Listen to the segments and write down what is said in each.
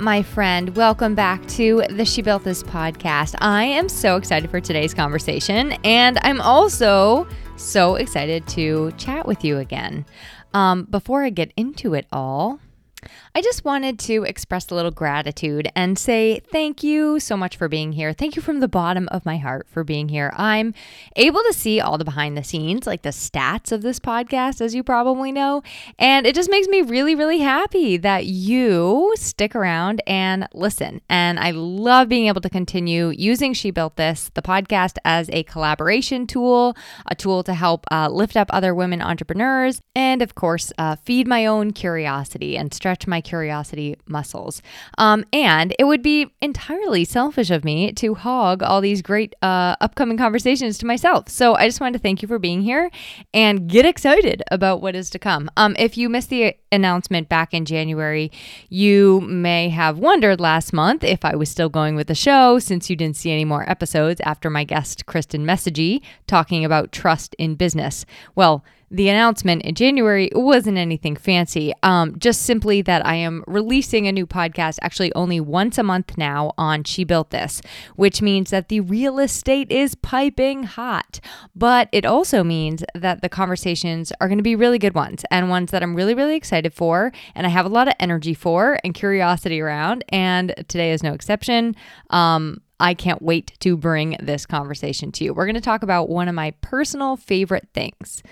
My friend. Welcome back to the She Built This podcast. I am so excited for today's conversation, and I'm also so excited to chat with you again. Um, before I get into it all, I just wanted to express a little gratitude and say thank you so much for being here. Thank you from the bottom of my heart for being here. I'm able to see all the behind the scenes, like the stats of this podcast, as you probably know. And it just makes me really, really happy that you stick around and listen. And I love being able to continue using She Built This, the podcast, as a collaboration tool, a tool to help uh, lift up other women entrepreneurs, and of course, uh, feed my own curiosity and stretch stretch my curiosity muscles. Um, and it would be entirely selfish of me to hog all these great uh, upcoming conversations to myself. So I just wanted to thank you for being here and get excited about what is to come. Um, if you missed the announcement back in January, you may have wondered last month if I was still going with the show since you didn't see any more episodes after my guest, Kristen Messagey, talking about trust in business. Well, the announcement in January wasn't anything fancy, um, just simply that I am releasing a new podcast actually only once a month now on She Built This, which means that the real estate is piping hot. But it also means that the conversations are going to be really good ones and ones that I'm really, really excited for and I have a lot of energy for and curiosity around. And today is no exception. Um, I can't wait to bring this conversation to you. We're going to talk about one of my personal favorite things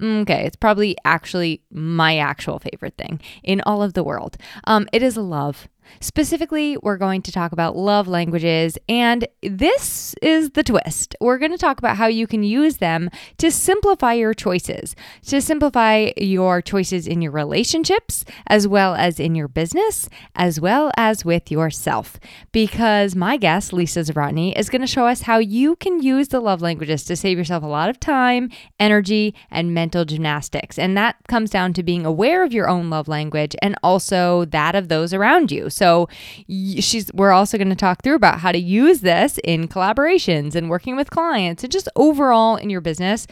Okay, it's probably actually my actual favorite thing in all of the world. Um, it is love. Specifically, we're going to talk about love languages, and this is the twist. We're going to talk about how you can use them to simplify your choices, to simplify your choices in your relationships, as well as in your business, as well as with yourself. Because my guest, Lisa Zawrotny, is going to show us how you can use the love languages to save yourself a lot of time, energy, and mental gymnastics. And that comes down to being aware of your own love language and also that of those around you. So she's we're also going to talk through about how to use this in collaborations and working with clients and just overall in your business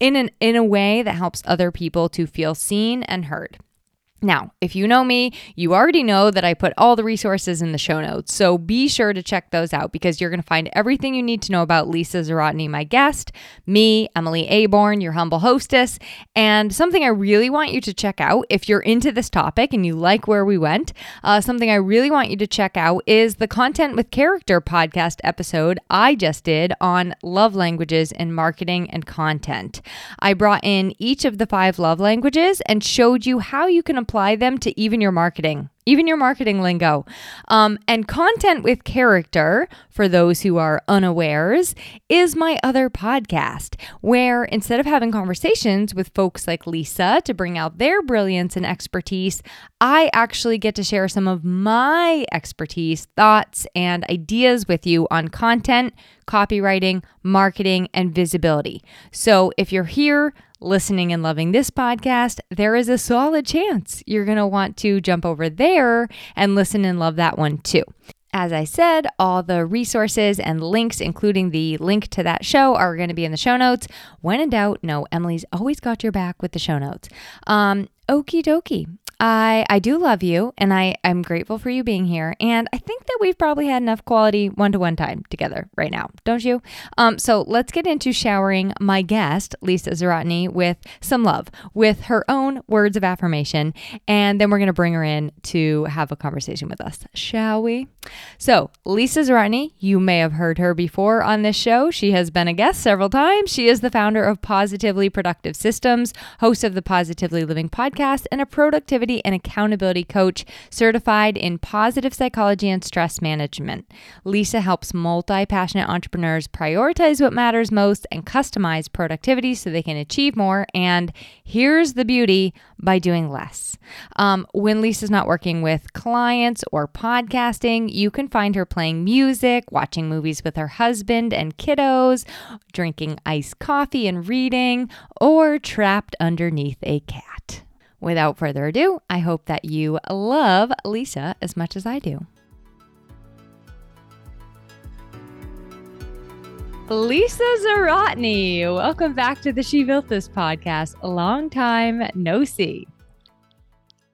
in an in a way that helps other people to feel seen and heard. Now, if you know me, you already know that I put all the resources in the show notes. So be sure to check those out because you're going to find everything you need to know about Lisa Zawrotny, my guest, me, Emily Aborn, your humble hostess, and something I really want you to check out if you're into this topic and you like where we went. Uh, something I really want you to check out is the Content with Character podcast episode I just did on love languages in marketing and content. I brought in each of the five love languages and showed you how you can apply them to even your marketing, even your marketing lingo. Um, and content with character, for those who are unawares, is my other podcast, where instead of having conversations with folks like Lisa to bring out their brilliance and expertise, I actually get to share some of my expertise, thoughts, and ideas with you on content, copywriting, marketing, and visibility. So if you're here, listening and loving this podcast, there is a solid chance you're going to want to jump over there and listen and love that one too. As I said, all the resources and links, including the link to that show, are going to be in the show notes. When in doubt, no, Emily's always got your back with the show notes. Um, okie dokie. I I do love you and I I'm grateful for you being here and I think that we've probably had enough quality one-to-one time together right now. Don't you? Um so let's get into showering my guest Lisa Zawrotny with some love with her own words of affirmation and then we're going to bring her in to have a conversation with us. Shall we? So, Lisa Zawrotny, you may have heard her before on this show. She has been a guest several times. She is the founder of Positively Productive Systems, host of the Positively Living podcast and a productivity productivity and accountability coach certified in positive psychology and stress management. Lisa helps multi passionate entrepreneurs prioritize what matters most and customize productivity so they can achieve more. And here's the beauty by doing less. Um, when Lisa's not working with clients or podcasting, you can find her playing music, watching movies with her husband and kiddos, drinking iced coffee and reading, or trapped underneath a cat. Without further ado, I hope that you love Lisa as much as I do. Lisa Zawrotny, welcome back to the She Built This podcast. Long time no see.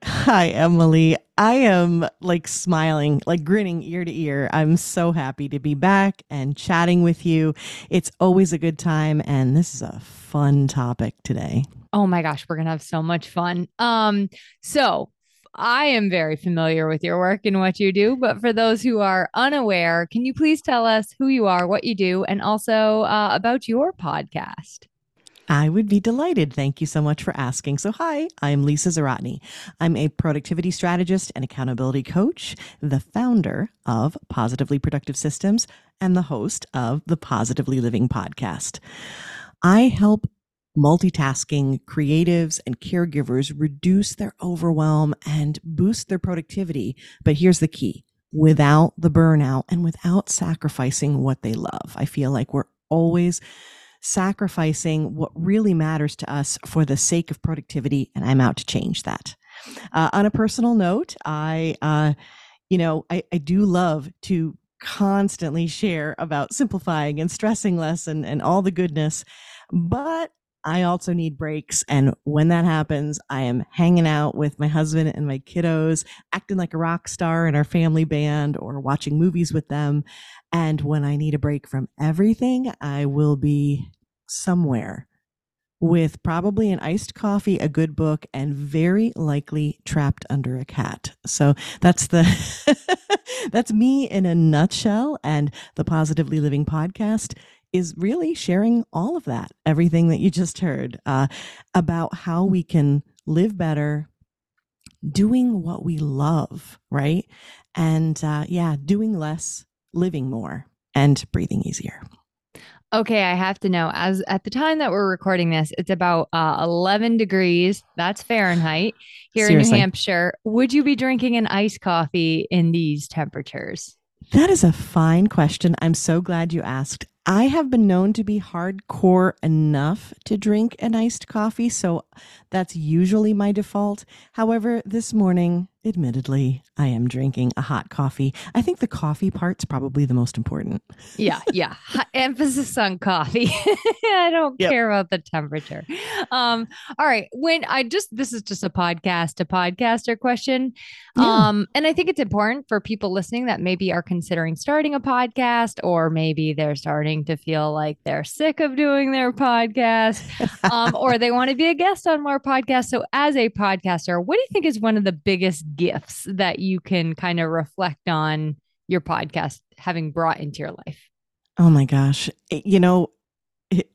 Hi, Emily. I am like smiling, like grinning ear to ear. I'm so happy to be back and chatting with you. It's always a good time, and this is a fun topic today. Oh my gosh, we're gonna have so much fun. Um, so I am very familiar with your work and what you do, but for those who are unaware, can you please tell us who you are, what you do, and also uh, about your podcast? I would be delighted. Thank you so much for asking. So, hi, I'm Lisa Zawrotny. I'm a productivity strategist and accountability coach, the founder of Positively Productive Systems, and the host of the Positively Living podcast. I help multitasking creatives and caregivers reduce their overwhelm and boost their productivity. But here's the key without the burnout and without sacrificing what they love. I feel like we're always sacrificing what really matters to us for the sake of productivity, and I'm out to change that. Uh, on a personal note, I, uh, you know, I, I do love to constantly share about simplifying and stressing less and, and all the goodness. But I also need breaks. And when that happens, I am hanging out with my husband and my kiddos, acting like a rock star in our family band or watching movies with them. And when I need a break from everything, I will be somewhere with probably an iced coffee, a good book, and very likely trapped under a cat. So that's the that's me in a nutshell. And the Positively Living podcast is really sharing all of that, everything that you just heard uh, about how we can live better, doing what we love, right? And uh, yeah, doing less, living more, and breathing easier. Okay, I have to know. As at the time that we're recording this, it's about uh, 11 degrees. That's Fahrenheit here Seriously. in New Hampshire. Would you be drinking an iced coffee in these temperatures? That is a fine question. I'm so glad you asked. I have been known to be hardcore enough to drink an iced coffee, so that's usually my default. However, this morning, admittedly, I am drinking a hot coffee. I think the coffee part's probably the most important. Yeah, yeah. Emphasis on coffee. I don't yep. care about the temperature. Um, all right. When I just this is just a podcast, a podcaster question. Yeah. Um, and I think it's important for people listening that maybe are considering starting a podcast or maybe they're starting to feel like they're sick of doing their podcast. um, or they want to be a guest on more podcasts. So as a podcaster, what do you think is one of the biggest gifts that you can kind of reflect on your podcast having brought into your life? Oh my gosh. You know,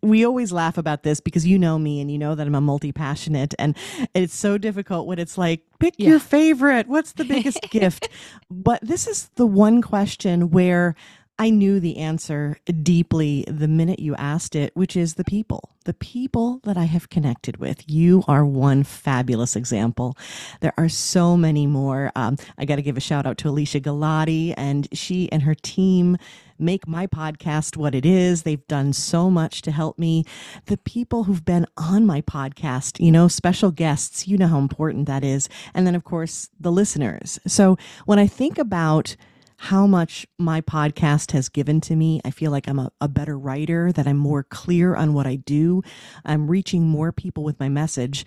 we always laugh about this because you know me and you know that I'm a multi passionate, and it's so difficult when it's like, pick yeah. your favorite. What's the biggest gift? But this is the one question where I knew the answer deeply the minute you asked it, which is the people, the people that I have connected with. You are one fabulous example. There are so many more. Um, I got to give a shout out to Alicia Galati, and she and her team make my podcast what it is. They've done so much to help me. The people who've been on my podcast, you know, special guests, you know how important that is. And then, of course, the listeners. So when I think about how much my podcast has given to me. I feel like I'm a, a, better writer, that I'm more clear on what I do. I'm reaching more people with my message.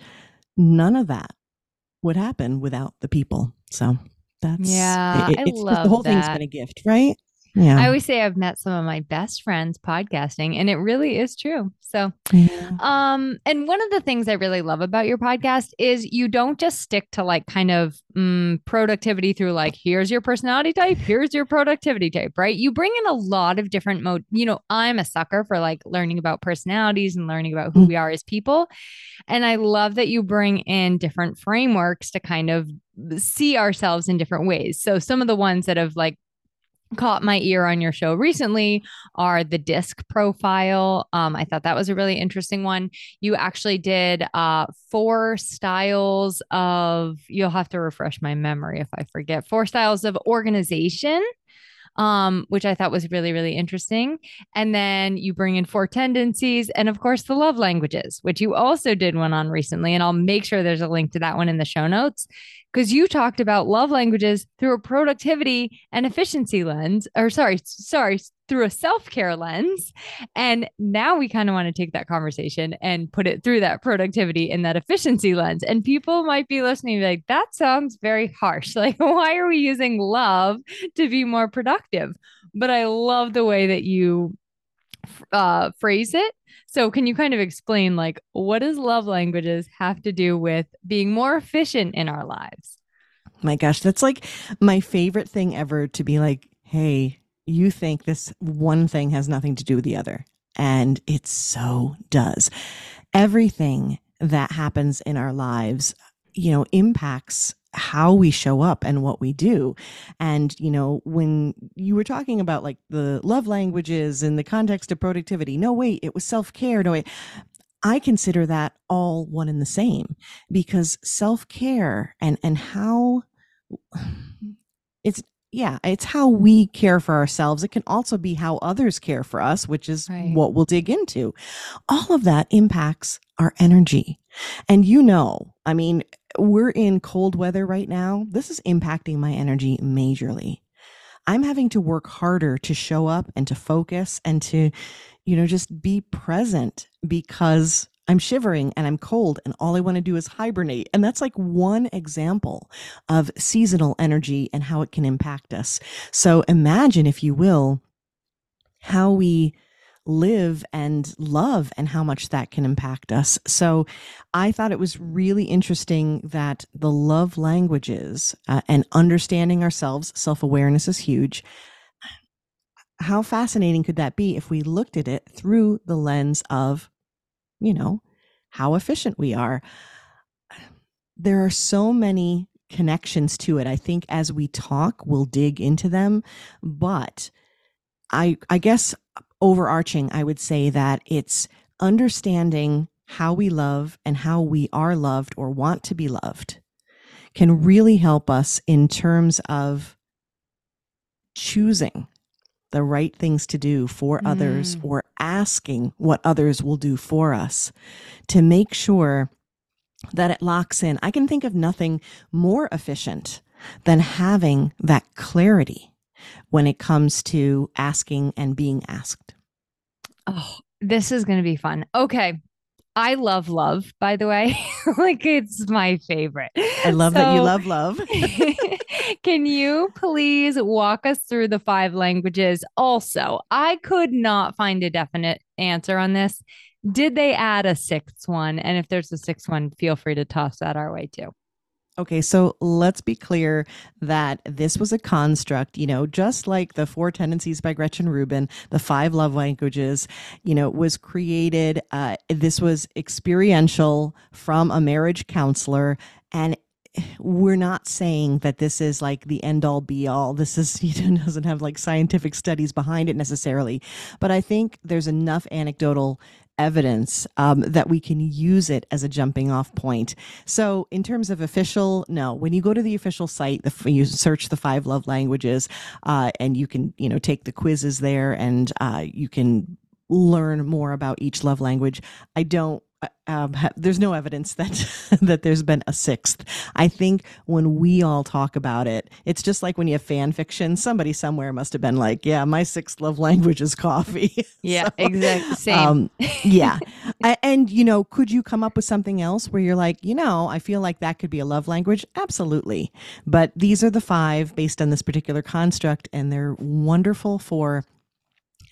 None of that would happen without the people. So that's yeah, it, it, I love the whole that. thing's been a gift, right? Yeah. I always say I've met some of my best friends podcasting and it really is true. So, yeah. um, and one of the things I really love about your podcast is you don't just stick to like kind of um, productivity through like, here's your personality type, here's your productivity type, right? You bring in a lot of different mode. You know, I'm a sucker for like learning about personalities and learning about who mm-hmm. we are as people. And I love that you bring in different frameworks to kind of see ourselves in different ways. So some of the ones that have like caught my ear on your show recently are the disc profile. Um, I thought that was a really interesting one. You actually did uh, four styles of, you'll have to refresh my memory if I forget, four styles of organization. Um, which I thought was really, really interesting. And then you bring in four tendencies and, of course, the love languages, which you also did one on recently. And I'll make sure there's a link to that one in the show notes because you talked about love languages through a productivity and efficiency lens, or sorry, sorry, through a self care lens. And now we kind of want to take that conversation and put it through that productivity and that efficiency lens. And people might be listening like, that sounds very harsh. Like, why are we using love to be more productive? But I love the way that you uh, phrase it. So, can you kind of explain, like, what does love languages have to do with being more efficient in our lives? My gosh, that's like my favorite thing ever to be like, hey, you think this one thing has nothing to do with the other. And it so does. Everything that happens in our lives, you know, impacts how we show up and what we do. And, you know, when you were talking about like the love languages in the context of productivity, no, wait, it was self care. No, wait. I consider that all one and the same because self care and, and how it's yeah, it's how we care for ourselves. It can also be how others care for us, which is right. what we'll dig into. All of that impacts our energy. And you know, I mean, we're in cold weather right now. This is impacting my energy majorly. I'm having to work harder to show up and to focus and to, you know, just be present because I'm shivering and I'm cold and all I want to do is hibernate. And that's like one example of seasonal energy and how it can impact us. So imagine, if you will, how we live and love and how much that can impact us. So I thought it was really interesting that the love languages uh, and understanding ourselves, self awareness is huge. How fascinating could that be if we looked at it through the lens of you know, how efficient we are. There are so many connections to it. I think as we talk, we'll dig into them. But I, I guess overarching, I would say that it's understanding how we love and how we are loved or want to be loved can really help us in terms of choosing the right things to do for mm. others or asking what others will do for us to make sure that it locks in. I can think of nothing more efficient than having that clarity when it comes to asking and being asked. Oh, this is going to be fun. Okay. I love love, by the way. like it's my favorite. I love so, that you love love. can you please walk us through the five languages? Also, I could not find a definite answer on this. Did they add a sixth one? And if there's a sixth one, feel free to toss that our way too. Okay, so let's be clear that this was a construct, you know, just like the Four Tendencies by Gretchen Rubin, the five love languages, you know, was created. Uh, this was experiential from a marriage counselor. And we're not saying that this is like the end all be all. This is, you know, doesn't have like scientific studies behind it necessarily. But I think there's enough anecdotal evidence um, that we can use it as a jumping off point. So, in terms of official, no. When you go to the official site, the, you search the five love languages, uh, and you can, you know, take the quizzes there, and uh, you can learn more about each love language. I don't um, ha- there's no evidence that that there's been a sixth. I think when we all talk about it, it's just like when you have fan fiction. Somebody somewhere must have been like, "Yeah, my sixth love language is coffee." Yeah, so, exactly. Same. Um, yeah, and you know, could you come up with something else where you're like, you know, I feel like that could be a love language? Absolutely. But these are the five based on this particular construct, and they're wonderful for,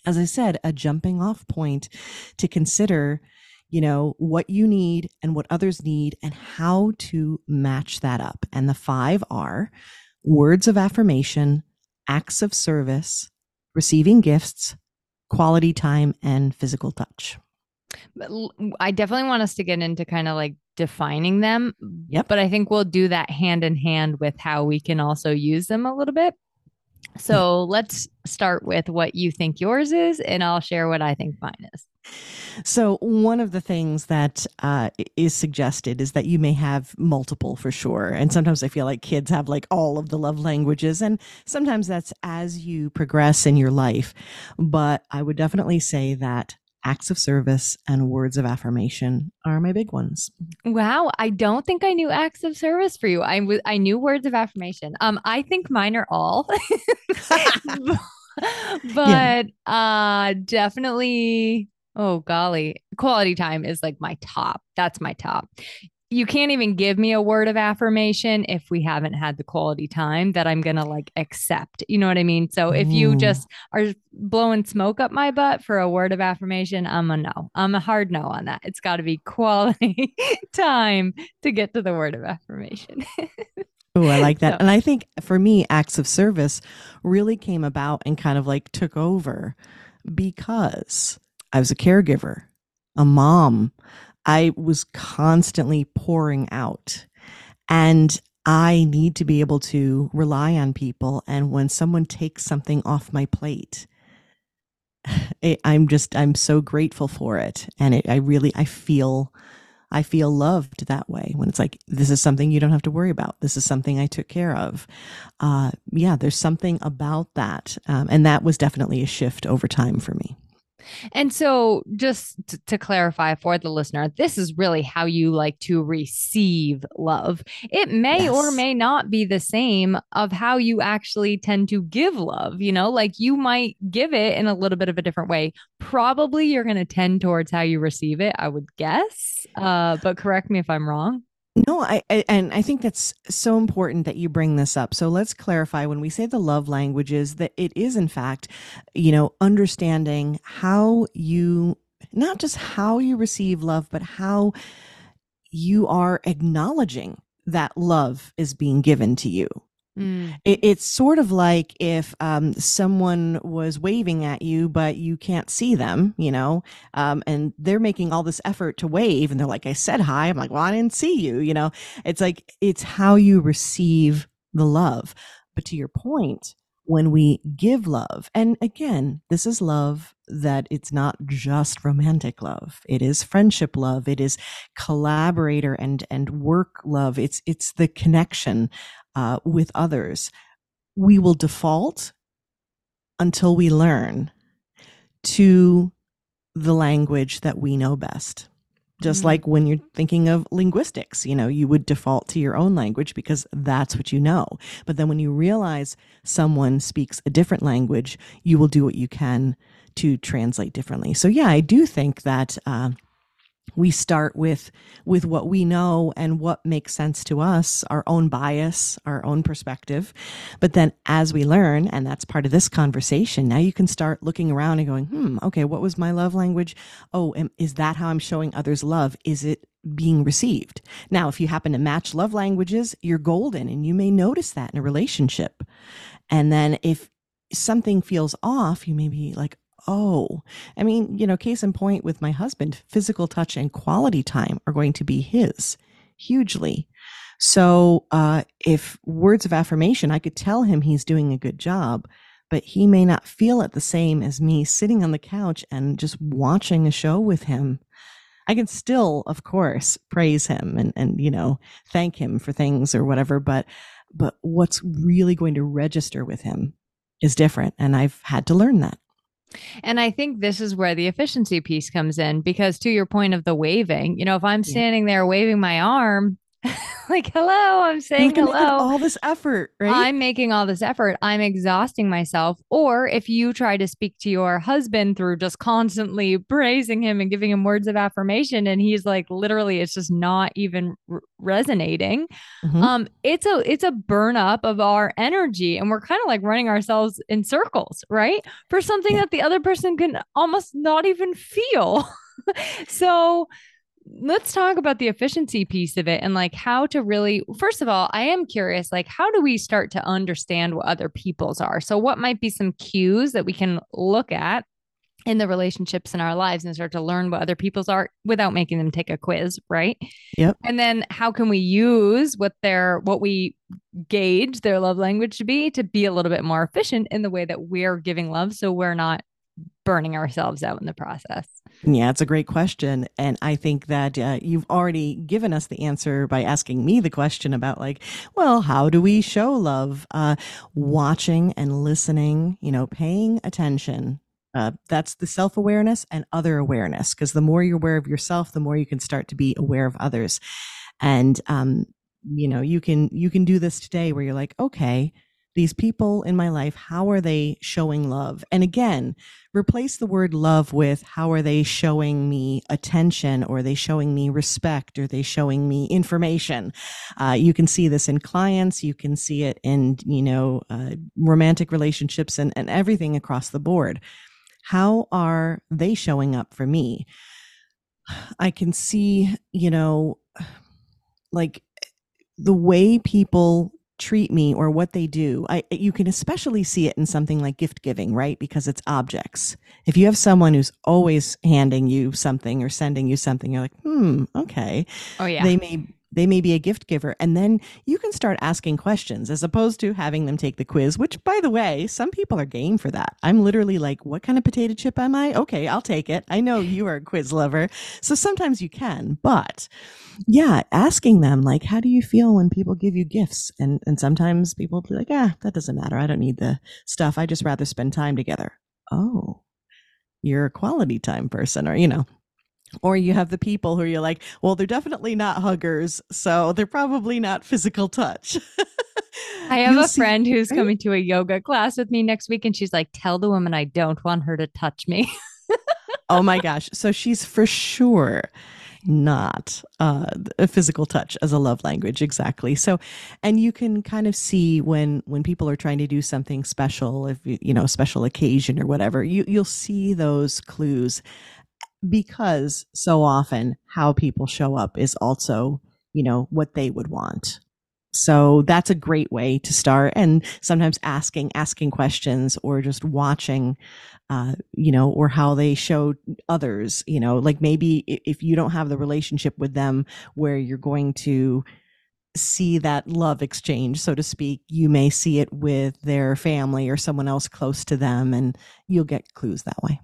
as I said, a jumping off point to consider you know, what you need and what others need and how to match that up. And the five are words of affirmation, acts of service, receiving gifts, quality time, and physical touch. I definitely want us to get into kind of like defining them. Yep. But I think we'll do that hand in hand with how we can also use them a little bit. So let's start with what you think yours is, and I'll share what I think mine is. So, one of the things that uh, is suggested is that you may have multiple for sure. And sometimes I feel like kids have like all of the love languages, and sometimes that's as you progress in your life. But I would definitely say that acts of service and words of affirmation are my big ones. Wow, I don't think I knew acts of service for you. I w- I knew words of affirmation. Um, I think mine are all, but yeah. uh, definitely. Oh golly, quality time is like my top. That's my top you can't even give me a word of affirmation if we haven't had the quality time that I'm going to like accept. You know what I mean? So if you mm. just are blowing smoke up my butt for a word of affirmation, I'm a no. I'm a hard no on that. It's got to be quality time to get to the word of affirmation. Oh, I like that. So. And I think for me, acts of service really came about and kind of like took over because I was a caregiver, a mom, I was constantly pouring out. And I need to be able to rely on people. And when someone takes something off my plate, I'm just, I'm so grateful for it. And it, I really, I feel, I feel loved that way when it's like, this is something you don't have to worry about. This is something I took care of. Uh, yeah, there's something about that. Um, and that was definitely a shift over time for me. And so, just t- to clarify for the listener, this is really how you like to receive love. It may yes. or may not be the same of how you actually tend to give love. You know, like you might give it in a little bit of a different way. Probably you're going to tend towards how you receive it, I would guess. Uh, but correct me if I'm wrong. No, I, I, and I think that's so important that you bring this up. So let's clarify when we say the love languages that it is in fact, you know, understanding how you not just how you receive love, but how you are acknowledging that love is being given to you. Mm. It, it's sort of like if um, someone was waving at you, but you can't see them, you know, um, and they're making all this effort to wave, and they're like, I said hi. I'm like, well, I didn't see you, you know. It's like, it's how you receive the love. But to your point, when we give love, and again, this is love that it's not just romantic love it is friendship love it is collaborator and and work love it's it's the connection uh, with others, we will default until we learn to the language that we know best. Just mm-hmm. like when you're thinking of linguistics, you know, you would default to your own language because that's what you know. But then when you realize someone speaks a different language, you will do what you can to translate differently. So, yeah, I do think that uh, we start with with what we know and what makes sense to us our own bias our own perspective. But then as we learn and that's part of this conversation now you can start looking around and going hmm okay what was my love language? Oh is that how i'm showing others love? Is it being received? Now if you happen to match love languages you're golden and you may notice that in a relationship. And then if something feels off you may be like oh, I mean, you know, case in point with my husband, physical touch and quality time are going to be his hugely. So, uh, if words of affirmation, I could tell him he's doing a good job, but he may not feel it the same as me sitting on the couch and just watching a show with him. I can still, of course, praise him and, and, you know, thank him for things or whatever, but, but what's really going to register with him is different. And I've had to learn that. And I think this is where the efficiency piece comes in because to your point of the waving, you know, if I'm standing there waving my arm, like hello i'm saying hello. all this effort right? I'm making all this effort. I'm exhausting myself. Or if you try to speak to your husband through just constantly praising him and giving him words of affirmation and he's like literally it's just not even r- resonating mm-hmm. um it's a it's a burn up of our energy and we're kind of like running ourselves in circles right? For something yeah. that the other person can almost not even feel. So let's talk about the efficiency piece of it and like how to really first of all i am curious like how do we start to understand what other people's are so what might be some cues that we can look at in the relationships in our lives and start to learn what other people's are without making them take a quiz, right? Yep. And then how can we use what their what we gauge their love language to be to be a little bit more efficient in the way that we're giving love so we're not burning ourselves out in the process? Yeah, it's a great question. And I think that uh, you've already given us the answer by asking me the question about, like, well, how do we show love? Uh, watching and listening, you know, paying attention uh, that's the self awareness and other awareness, because the more you're aware of yourself, the more you can start to be aware of others. And, um, you know, you can, you can do this today where you're like, okay, these people in my life, how are they showing love? And again, replace the word love with how are they showing me attention or are they showing me respect or are they showing me information? Uh, you can see this in clients, you can see it in, you know, uh, romantic relationships and, and everything across the board how are they showing up for me? I can see, you know, like the way people treat me or what they do. I you can especially see it in something like gift giving, right? Because it's objects. If you have someone who's always handing you something or sending you something, you're like, "Hmm, okay." Oh yeah. They may they may be a gift giver and then you can start asking questions as opposed to having them take the quiz which by the way some people are game for that. I'm literally like what kind of potato chip am i? Okay i'll take it. I know you are a quiz lover. So sometimes you can but yeah asking them like how do you feel when people give you gifts? And and sometimes people be like ah that doesn't matter. I don't need the stuff. I just rather spend time together. Oh you're a quality time person or you know or you have the people who you're like, well, they're definitely not huggers, so they're probably not physical touch. I have You'll a see, friend who's right? coming to a yoga class with me next week, and she's like, tell the woman I don't want her to touch me. oh my gosh. So she's for sure not uh, a physical touch as a love language exactly so and you can kind of see when when people are trying to do something special if you, you know a special occasion or whatever you you'll see those clues because so often how people show up is also, you know, what they would want. So that's a great way to start. And sometimes asking, asking questions or just watching, uh, you know, or how they show others, you know, like maybe if you don't have the relationship with them where you're going to see that love exchange, so to speak, you may see it with their family or someone else close to them and you'll get clues that way.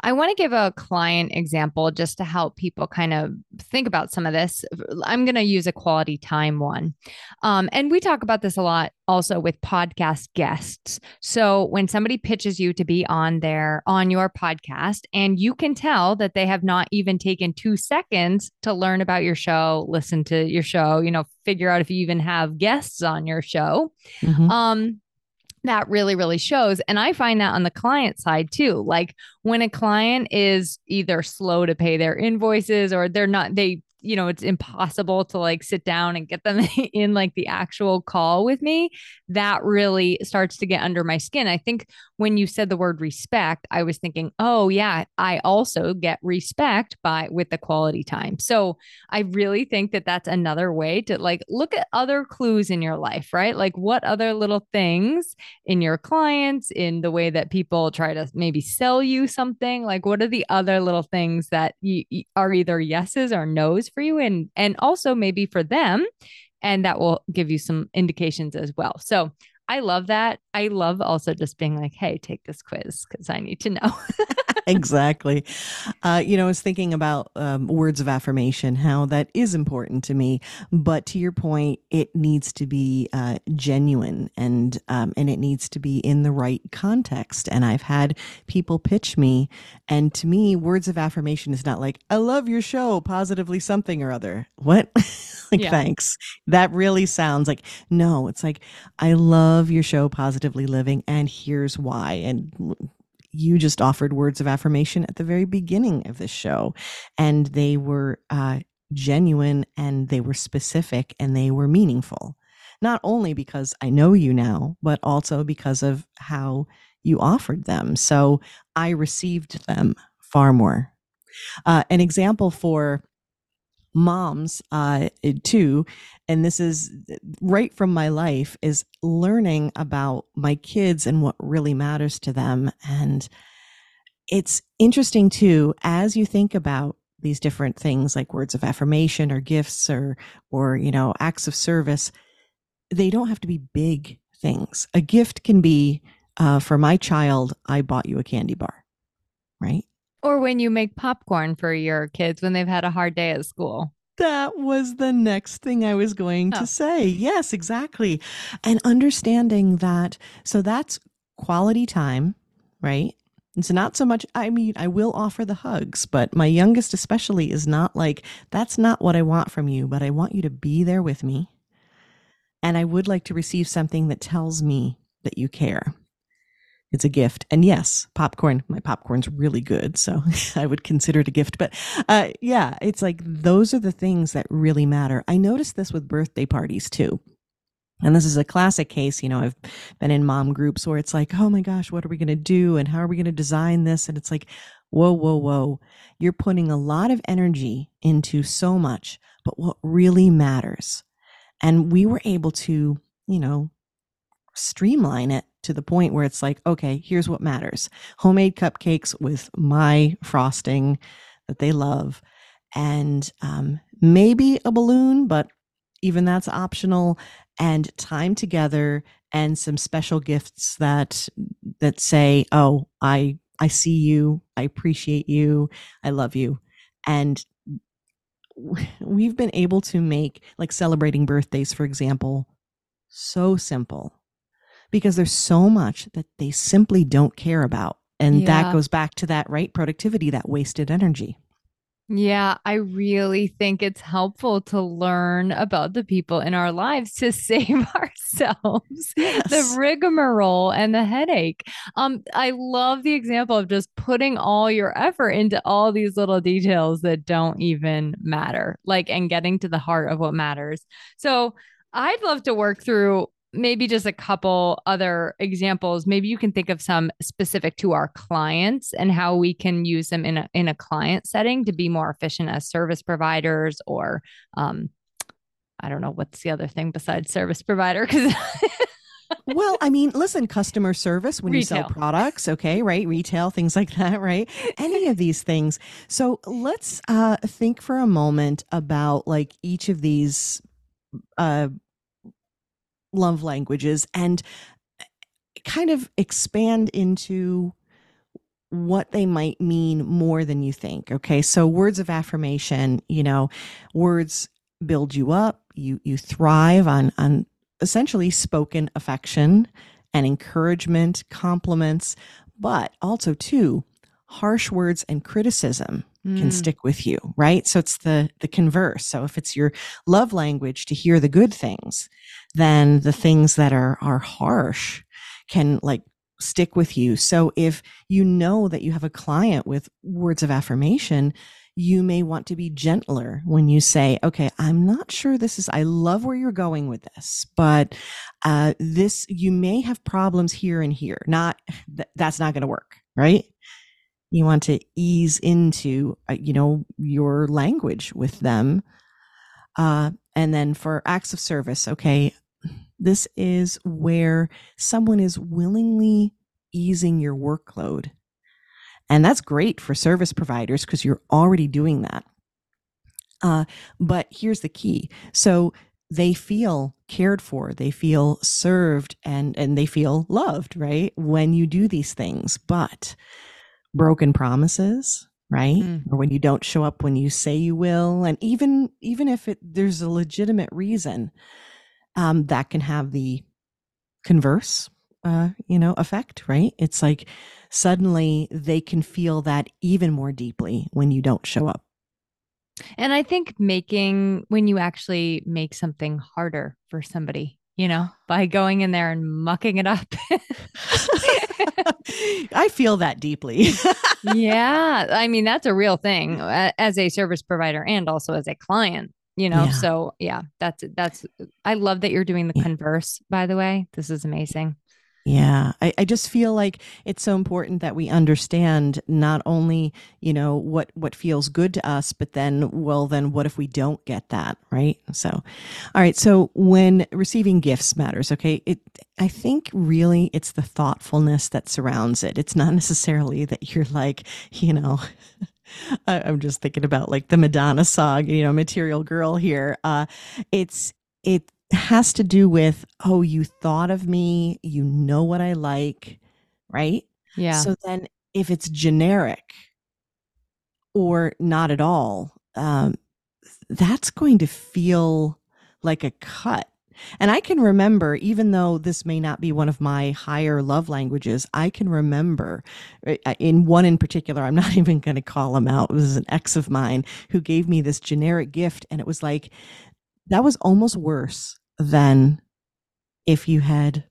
I want to give a client example just to help people kind of think about some of this. I'm going to use a quality time one. Um, and we talk about this a lot also with podcast guests. So when somebody pitches you to be on their on your podcast and you can tell that they have not even taken 2 seconds to learn about your show, listen to your show, you know, figure out if you even have guests on your show. Mm-hmm. Um that really really shows. And i find that on the client side too like when a client is either slow to pay their invoices or they're not they you know it's impossible to like sit down and get them in like the actual call with me that really starts to get under my skin. I think when you said the word respect i was thinking oh yeah i also get respect by with the quality time. So i really think that that's another way to like look at other clues in your life right? Like what other little things in your clients in the way that people try to maybe sell you something like what are the other little things that you, are either yeses or nos for you and and also maybe for them and that will give you some indications as well. So i love that. I love also just being like hey take this quiz because i need to know exactly. Uh, you know, I was thinking about um, words of affirmation, how that is important to me. But to your point, it needs to be uh, genuine and um, and it needs to be in the right context. And I've had people pitch me, and to me, words of affirmation is not like "I love your show," positively something or other. What? like, yeah. thanks. That really sounds like no. It's like I love your show, positively living, and here's why. And you just offered words of affirmation at the very beginning of this show, and they were uh, genuine and they were specific and they were meaningful. Not only because I know you now, but also because of how you offered them. So I received them far more. Uh, an example for moms uh, too and this is right from my life is learning about my kids and what really matters to them and it's interesting too, as you think about these different things like words of affirmation or gifts or, or, you know, acts of service, they don't have to be big things. A gift can be, uh, for my child, I bought you a candy bar, right? Or when you make popcorn for your kids when they've had a hard day at school. That was the next thing I was going Oh. to say. Yes, exactly. And understanding that, so that's quality time, right? It's not so much, I mean, I will offer the hugs, but my youngest especially is not like, that's not what I want from you, but I want you to be there with me. And I would like to receive something that tells me that you care. It's a gift. And yes, popcorn, my popcorn's really good. So I would consider it a gift. But uh, yeah, it's like those are the things that really matter. I noticed this with birthday parties too. And this is a classic case, you know, I've been in mom groups where it's like, oh my gosh, what are we going to do? And how are we going to design this? And it's like, whoa, whoa, whoa. You're putting a lot of energy into so much, but what really matters. And we were able to, you know, streamline it to the point where it's like, okay, here's what matters. Homemade cupcakes with my frosting that they love, and um, maybe a balloon, but even that's optional, and time together and some special gifts that that say, oh, I I see you, I appreciate you, I love you. And we've been able to make like celebrating birthdays, for example, so simple because there's so much that they simply don't care about. And Yeah. that goes back to that, right? Productivity, that wasted energy. Yeah, I really think it's helpful to learn about the people in our lives to save ourselves Yes. the rigmarole and the headache. Um, I love the example of just putting all your effort into all these little details that don't even matter, like, and getting to the heart of what matters. So I'd love to work through maybe just a couple other examples. Maybe you can think of some specific to our clients and how we can use them in a in a client setting to be more efficient as service providers or um I don't know what's the other thing besides service provider because well, I mean, listen, customer service when you sell products, okay, right? Retail, things like that, right? Any of these things. So let's uh, think for a moment about like each of these uh, love languages and uh, kind of expand into what they might mean more than you think. Okay. So words of affirmation, you know, words build you up. You, you thrive on, on essentially spoken affection and encouragement, compliments, but also too, harsh words and criticism can Mm, stick with you, right? So it's the the converse. So if it's your love language to hear the good things, then the things that are are harsh can like stick with you. So if you know that you have a client with words of affirmation, you may want to be gentler when you say, okay, I'm not sure this is, I love where you're going with this, but uh, this, you may have problems here and here. Not, th- that's not going to work, right? You want to ease into, uh, you know, your language with them. Uh, and then for acts of service, okay, this is where someone is willingly easing your workload. And that's great for service providers because you're already doing that. Uh, but here's the key. So they feel cared for, they feel served, and, and they feel loved, right? When you do these things. But broken promises, right? Mm. Or when you don't show up when you say you will. And even even if it there's a legitimate reason, um, that can have the converse uh, you know, effect, right? It's like suddenly they can feel that even more deeply when you don't show up. And I think making when you actually make something harder for somebody, you know, by going in there and mucking it up. I feel that deeply. yeah. I mean, that's a real thing uh, as a service provider and also as a client, you know. Yeah. So, yeah, that's that's I love that you're doing the converse, by the way. This is amazing. Yeah, I, I just feel like it's so important that we understand not only, you know, what what feels good to us, but then, well, then what if we don't get that, right? So, all right. So when receiving gifts matters, okay, it I think really it's the thoughtfulness that surrounds it. It's not necessarily that you're like, you know. I'm just thinking about like the Madonna song, you know, Material Girl here. Uh, it's it has to do with, oh, you thought of me, you know what I like, right? Yeah. So then if it's generic or not at all, um, that's going to feel like a cut. And I can remember, even though this may not be one of my higher love languages, I can remember uh, in one in particular, I'm not even going to call him out. It was an ex of mine who gave me this generic gift. And it was like, that was almost worse than if you had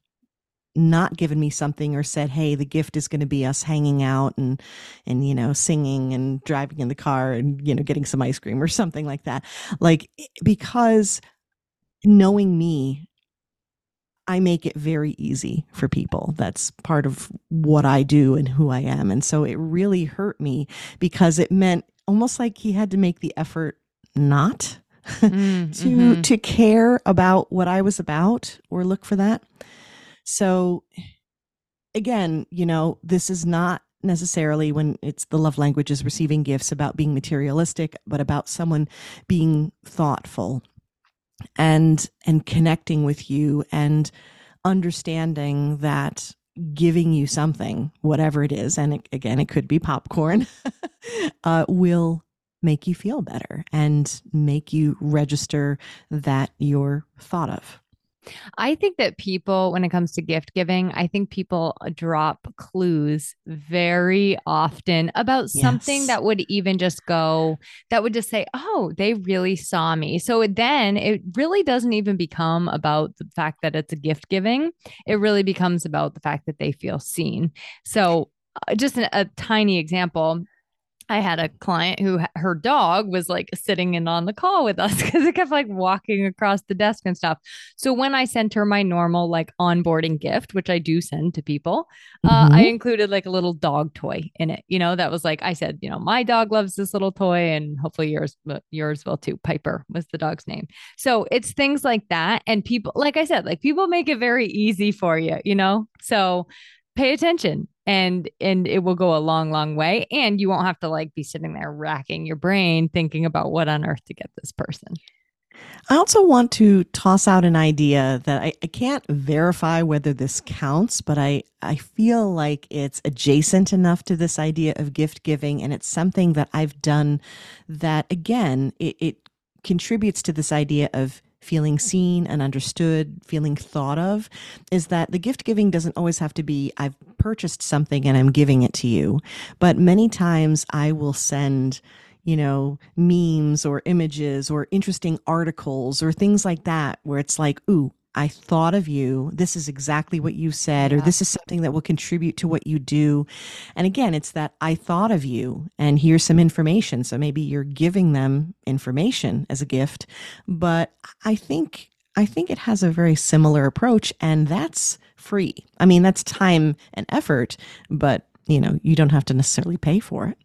not given me something or said hey the gift is going to be us hanging out and and you know singing and driving in the car and you know getting some ice cream or something like that like because knowing me I make it very easy for people. That's part of what I do and who I am. And so it really hurt me because it meant almost like he had to make the effort not mm, to mm-hmm. to care about what I was about or look for that. So again, you know, this is not necessarily when it's the love languages receiving gifts about being materialistic, but about someone being thoughtful and and connecting with you and understanding that giving you something whatever it is and it, again it could be popcorn uh, will make you feel better and make you register that you're thought of. I think that people, when it comes to gift giving, I think people drop clues very often about something that would even just go, that would just say, oh, they really saw me. So then it really doesn't even become about the fact that it's a gift giving. It really becomes about the fact that they feel seen. So, uh, just a tiny example I had a client who her dog was like sitting in on the call with us because it kept like walking across the desk and stuff. So when I sent her my normal like onboarding gift, which I do send to people, uh, mm-hmm. I included like a little dog toy in it. You know, that was like I said, you know, my dog loves this little toy, and hopefully yours yours will too. Piper was the dog's name. So it's things like that, and people, like I said, like people make it very easy for you. You know, so pay attention and and it will go a long long way and you won't have to like be sitting there racking your brain thinking about what on earth to get this person I also want to toss out an idea that I, I, can't verify whether this counts, but I, I feel like it's adjacent enough to this idea of gift giving. And it's something that I've done that, again, it, it contributes to this idea of feeling seen and understood, feeling thought of, is that the gift giving doesn't always have to be, I've purchased something and I'm giving it to you. But many times I will send, you know, memes or images or interesting articles or things like that where it's like, ooh, I thought of you. This is exactly what you said, yeah. or this is something that will contribute to what you do. And again, it's that I thought of you and here's some information. So maybe you're giving them information as a gift, but I think I think it has a very similar approach and that's free. I mean, that's time and effort, but you know, you don't have to necessarily pay for it.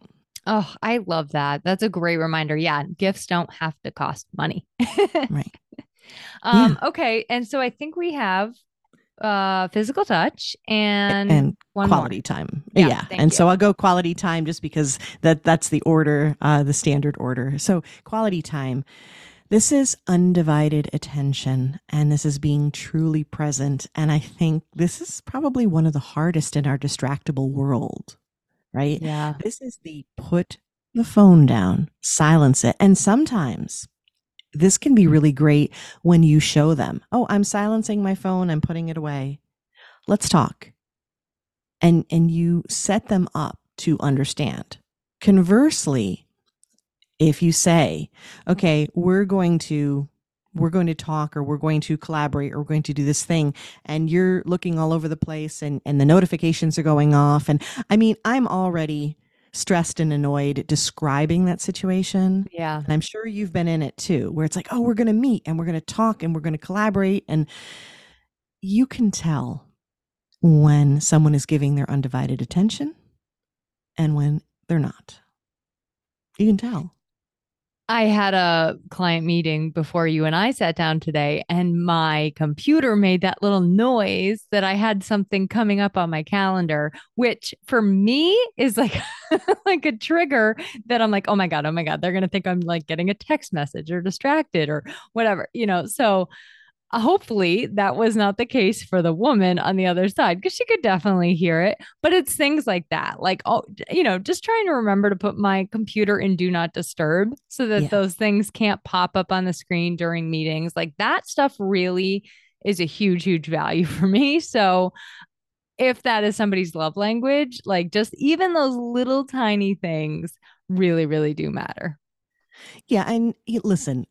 Oh, I love that. That's a great reminder. Yeah, gifts don't have to cost money. right. Um, yeah. Okay. And so I think we have uh physical touch and, and quality more. time yeah, yeah. and you. so i'll go quality time just because that that's the order uh the standard order so quality time this is undivided attention and this is being truly present and i think this is probably one of the hardest in our distractible world right yeah this is the put the phone down silence it and sometimes this can be mm-hmm. really great when you show them, oh, I'm silencing my phone, I'm putting it away. Let's talk. And and you set them up to understand. Conversely, if you say, okay, we're going to we're going to talk or we're going to collaborate or we're going to do this thing and you're looking all over the place and and the notifications are going off and I mean, I'm already stressed and annoyed describing that situation. Yeah. And I'm sure you've been in it too, where it's like, oh, we're going to meet and we're going to talk and we're going to collaborate. And you can tell when someone is giving their undivided attention and when they're not. You can tell. I had a client meeting before you and I sat down today, and my computer made that little noise that I had something coming up on my calendar, which for me is like like a trigger that I'm like, oh my God, oh my God, they're gonna think I'm like getting a text message or distracted or whatever, you know. So hopefully that was not the case for the woman on the other side because she could definitely hear it. But it's things like that like oh you know just trying to remember to put my computer in do not disturb so that yeah. those things can't pop up on the screen during meetings like that stuff really is a huge huge value for me. So if that is somebody's love language like just even those little tiny things really really do matter. Yeah and listen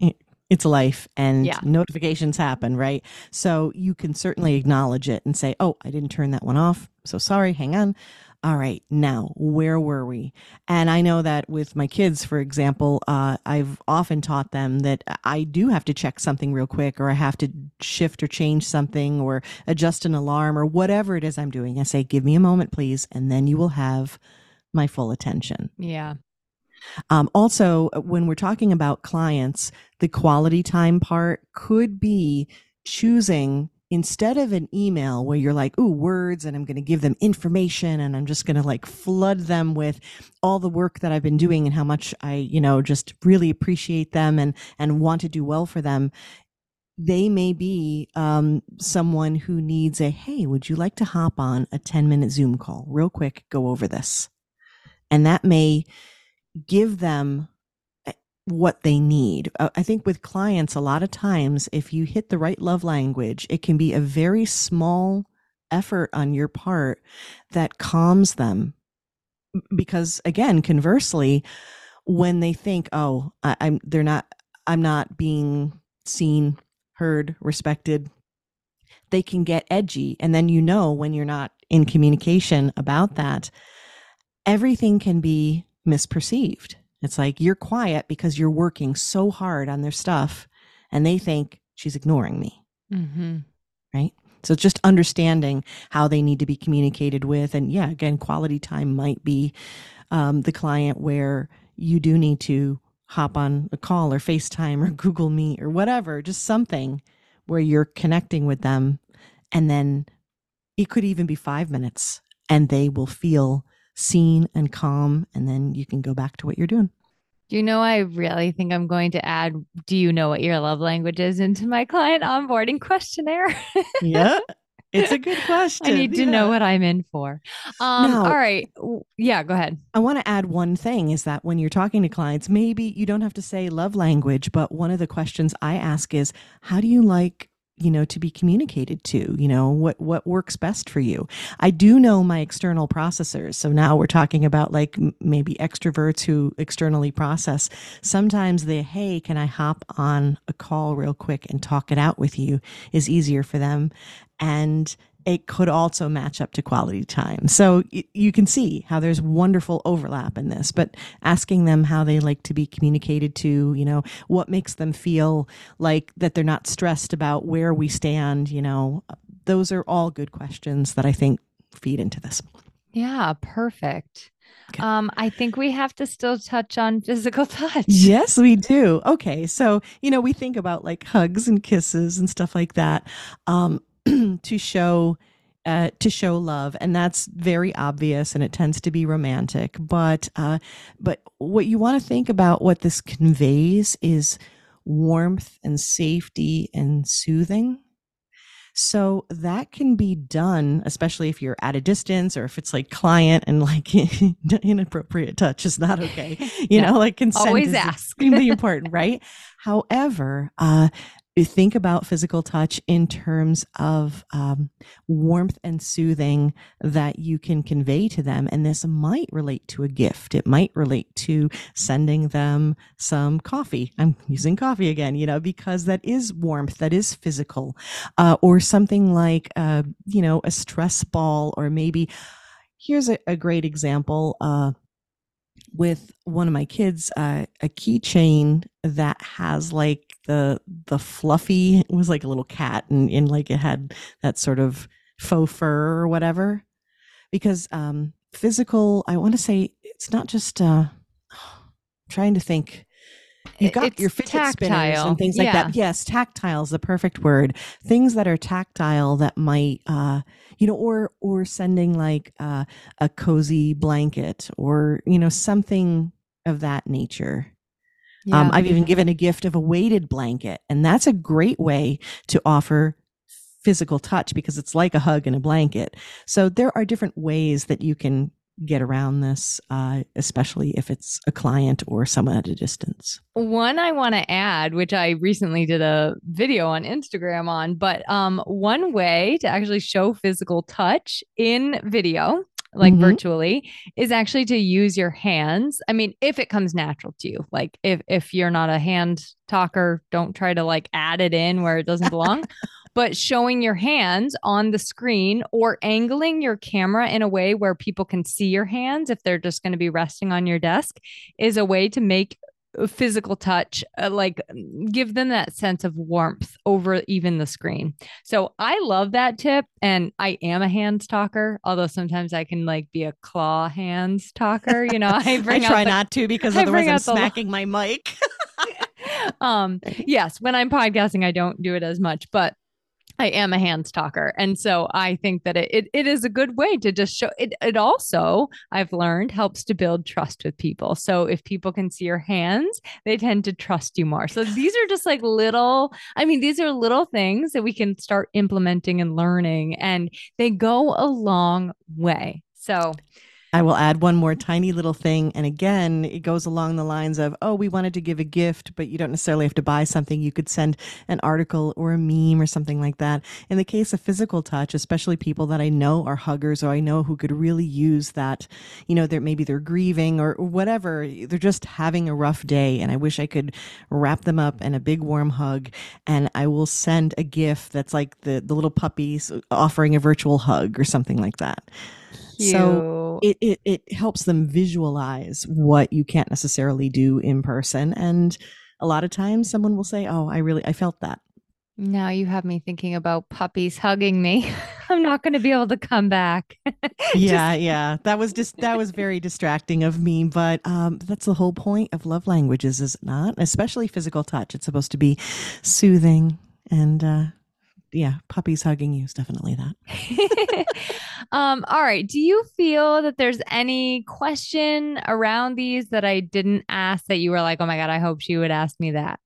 it's life and yeah. notifications happen, right? So you can certainly acknowledge it and say, oh, I didn't turn that one off. So sorry, hang on. All right, now where were we? And I know that with my kids, for example, uh, I've often taught them that I do have to check something real quick, or I have to shift or change something, or adjust an alarm, or whatever it is I'm doing. I say, give me a moment, please, and then you will have my full attention. Yeah. Um, also, uh, when we're talking about clients, the quality time part could be choosing instead of an email where you're like, ooh, words, and I'm going to give them information and I'm just going to like flood them with all the work that I've been doing and how much I, you know, just really appreciate them and, and want to do well for them. They may be um, someone who needs a, hey, would you like to hop on a 10 minute Zoom call real quick, go over this? And that may give them eh, what they need. Uh, I think with clients, a lot of times, if you hit the right love language, it can be a very small effort on your part that calms them. Because again, conversely, when they think, "Oh, I, I'm," they're not. I'm not being seen, heard, respected. They can get edgy, and then you know when you're not in communication about that, everything can be misperceived. It's like you're quiet because you're working so hard on their stuff and they think she's ignoring me. Mm-hmm. Right. So just understanding how they need to be communicated with. And yeah, again, quality time might be um, the client where you do need to hop on a call or FaceTime or Google Meet or whatever, just something where you're connecting with them. And then it could even be five minutes and they will feel seen and calm, and then you can go back to what you're doing. Do you know, I really think I'm going to add, do you know what your love language is into my client onboarding questionnaire? yeah. It's a good question. I need to know what I'm in for. Um, now, all right. Yeah, go ahead. I want to add one thing is that when you're talking to clients, maybe you don't have to say love language, but one of the questions I ask is, how do you like you know to be communicated to you know what what works best for you. I do know my external processors. So now we're talking about like maybe extroverts who externally process. Sometimes the hey can i hop on a call real quick and talk it out with you? is easier for them. And it could also match up to quality time. So y- you can see how there's wonderful overlap in this, but asking them how they like to be communicated to, you know, what makes them feel like that they're not stressed about where we stand, you know, those are all good questions that I think feed into this. Yeah, perfect. Okay. Um, I think we have to still touch on physical touch. Yes, we do. Okay. So, you know, we think about like hugs and kisses and stuff like that. Um, to show uh, to show love, and that's very obvious, and it tends to be romantic. But uh, but what you want to think about what this conveys is warmth and safety and soothing. So that can be done, especially if you're at a distance or if it's like client and like inappropriate touch is not okay. You yeah. know, like consent always is ask. extremely important, right? However, uh, think about physical touch in terms of um, warmth and soothing that you can convey to them. And this might relate to a gift. It might relate to sending them some coffee. I'm using coffee again, you know, because that is warmth, that is physical, uh, or something like, uh, you know, a stress ball, or maybe here's a, a great example. Uh, with one of my kids uh, a keychain that has like the the fluffy it was like a little cat and, and like it had that sort of faux fur or whatever. Because um, physical, I want to say it's not just uh, trying to think. You've got It's your fidget spinners and things like Yeah. that. Yes, tactile is the perfect word. Things that are tactile that might, uh, you know, or or sending like uh, a cozy blanket or you know something of that nature. Um, I've even given a gift of a weighted blanket, and that's a great way to offer physical touch because it's like a hug and a blanket. So there are different ways that you can get around this, uh, especially if it's a client or someone at a distance. One I want to add, which I recently did a video on Instagram on, but um, one way to actually show physical touch in video, like Mhm. virtually, is actually to use your hands. I mean, if it comes natural to you, like if if you're not a hand talker, don't try to like add it in where it doesn't belong. But showing your hands on the screen or angling your camera in a way where people can see your hands if they're just going to be resting on your desk is a way to make physical touch uh, like give them that sense of warmth over even the screen so i love that tip and i am a hands talker although sometimes i can like be a claw hands talker you know i I try the, not to because I otherwise I'm out the- smacking my mic. um yes when i'm podcasting i don't do it as much but I am a hands talker. And so I think that it, it, it is a good way to just show it. It also, I've learned, helps to build trust with people. So if people can see your hands, they tend to trust you more. So these are just like little, I mean, these are little things that we can start implementing and learning, and they go a long way. So I will add one more tiny little thing. And again, it goes along the lines of, oh, we wanted to give a gift, but you don't necessarily have to buy something. You could send an article or a meme or something like that. In the case of physical touch, especially people that I know are huggers or I know who could really use that, you know, they're maybe they're grieving or whatever. They're just having a rough day. And I wish I could wrap them up in a big warm hug. And I will send a gift that's like the, the little puppies offering a virtual hug or something like that. So it, it it helps them visualize what you can't necessarily do in person. And a lot of times someone will say oh i really i felt that. Now you have me thinking about puppies hugging me. I'm not going to be able to come back. yeah yeah. That was just that was very distracting of me but um that's the whole point of love languages is it not especially physical touch. It's supposed to be soothing and uh yeah puppies hugging you is definitely that um, all right. Do you feel that there's any question around these that I didn't ask that you were like, oh my God, I hope she would ask me that?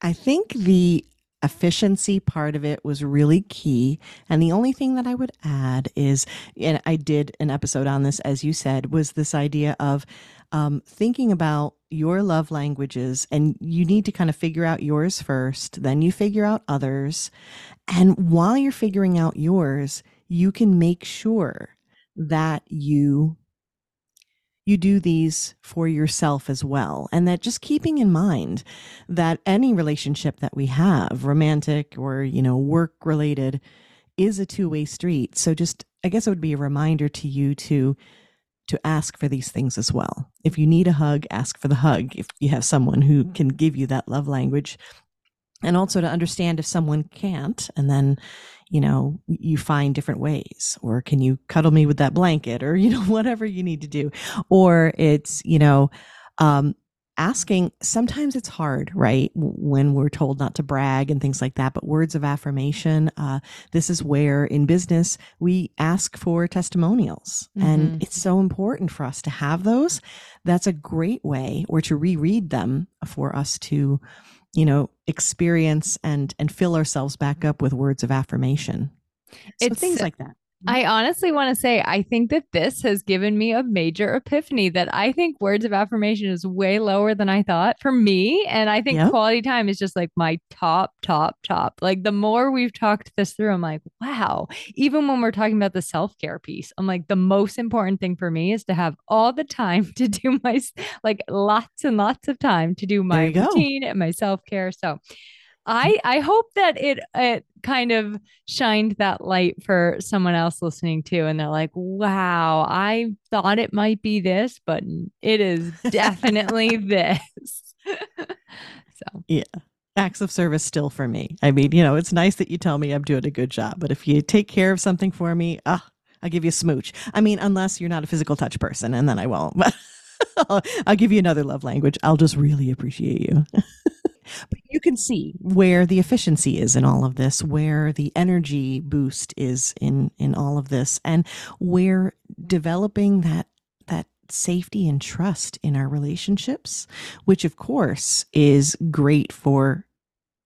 I think the efficiency part of it was really key. And the only thing that I would add is, and I did an episode on this, as you said, was this idea of um, thinking about your love languages. And you need to kind of figure out yours first, then you figure out others. And while you're figuring out yours, you can make sure that you you do these for yourself as well. And that just keeping in mind that any relationship that we have, romantic or, you know, work related, is a two-way street. So just I guess it would be a reminder to you to to ask for these things as well. If you need a hug, ask for the hug. If you have someone who can give you that love language, and also to understand if someone can't, and then, you know, you find different ways. Or can you cuddle me with that blanket, or you know, whatever you need to do. Or it's, you know, um, asking. Sometimes it's hard, right, when we're told not to brag and things like that. But words of affirmation. Uh, this is where in business we ask for testimonials, and Mhm. it's so important for us to have those. That's a great way, or to reread them for us to you know experience and and fill ourselves back up with words of affirmation so It's- things like that I honestly want to say, I think that this has given me a major epiphany that I think words of affirmation is way lower than I thought for me. And I think Yep. quality time is just like my top, top, top. Like the more we've talked this through, I'm like, wow. Even when we're talking about the self care piece, I'm like, the most important thing for me is to have all the time to do my, like lots and lots of time to do my routine and my self care. So, I I hope that it it kind of shined that light for someone else listening too, and they're like, "Wow, I thought it might be this, but it is definitely this." so yeah, acts of service still for me. I mean, you know, it's nice that you tell me I'm doing a good job, but if you take care of something for me, ah, I'll give you a smooch. I mean, unless you're not a physical touch person, and then I won't. But I'll give you another love language. I'll just really appreciate you. But you can see where the efficiency is in all of this, where the energy boost is in in all of this, and where developing that that safety and trust in our relationships, which of course is great for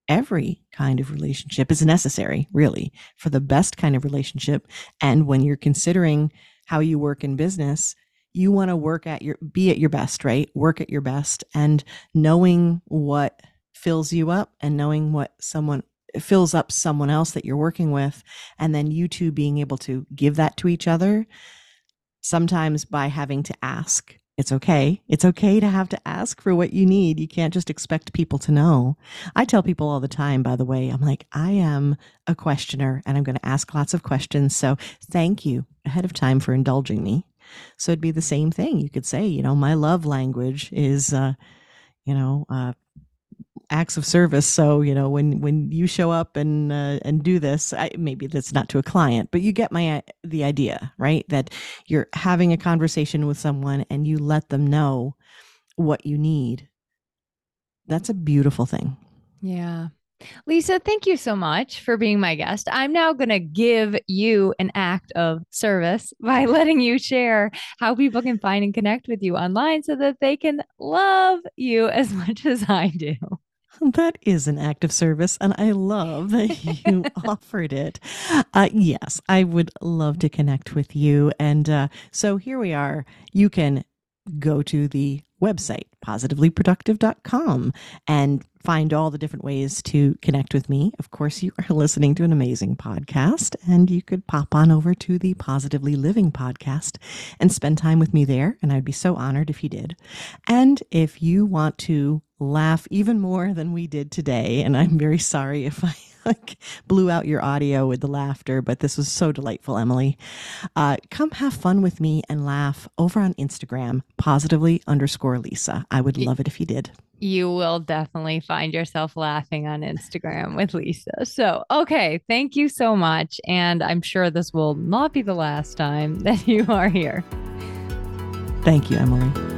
every kind of relationship is necessary, really, for the best kind of relationship. And when you're considering how you work in business, you want to work at your be at your best, right? Work at your best and knowing what fills you up and knowing what someone fills up someone else that you're working with and then you two being able to give that to each other sometimes by having to ask it's okay. It's okay to have to ask for what you need. You can't just expect people to know. I tell people all the time, by the way, I'm like, I am a questioner and I'm going to ask lots of questions. So thank you ahead of time for indulging me. So it'd be the same thing. You could say, you know, my love language is, uh, you know, uh, acts of service. So you know when when you show up and uh, and do this, I, maybe that's not to a client, but you get my the idea, right? That you're having a conversation with someone and you let them know what you need. That's a beautiful thing. Yeah. Lisa, thank you so much for being my guest. I'm now going to give you an act of service by letting you share how people can find and connect with you online so that they can love you as much as I do. That is an act of service, and I love that you offered it. Uh, yes, I would love to connect with you. And uh, so here we are. You can go to the website, positivelyproductive.com, and find all the different ways to connect with me. Of course, you are listening to an amazing podcast, and you could pop on over to the Positively Living podcast and spend time with me there. And I'd be so honored if you did. And if you want to laugh even more than we did today, and I'm very sorry if I like blew out your audio with the laughter, but this was so delightful, Emily. Uh, come have fun with me and laugh over on Instagram, positively underscore Lisa. I would love it if you did. You will definitely find yourself laughing on Instagram with Lisa. So, okay, thank you so much. And I'm sure this will not be the last time that you are here. Thank you, Emily.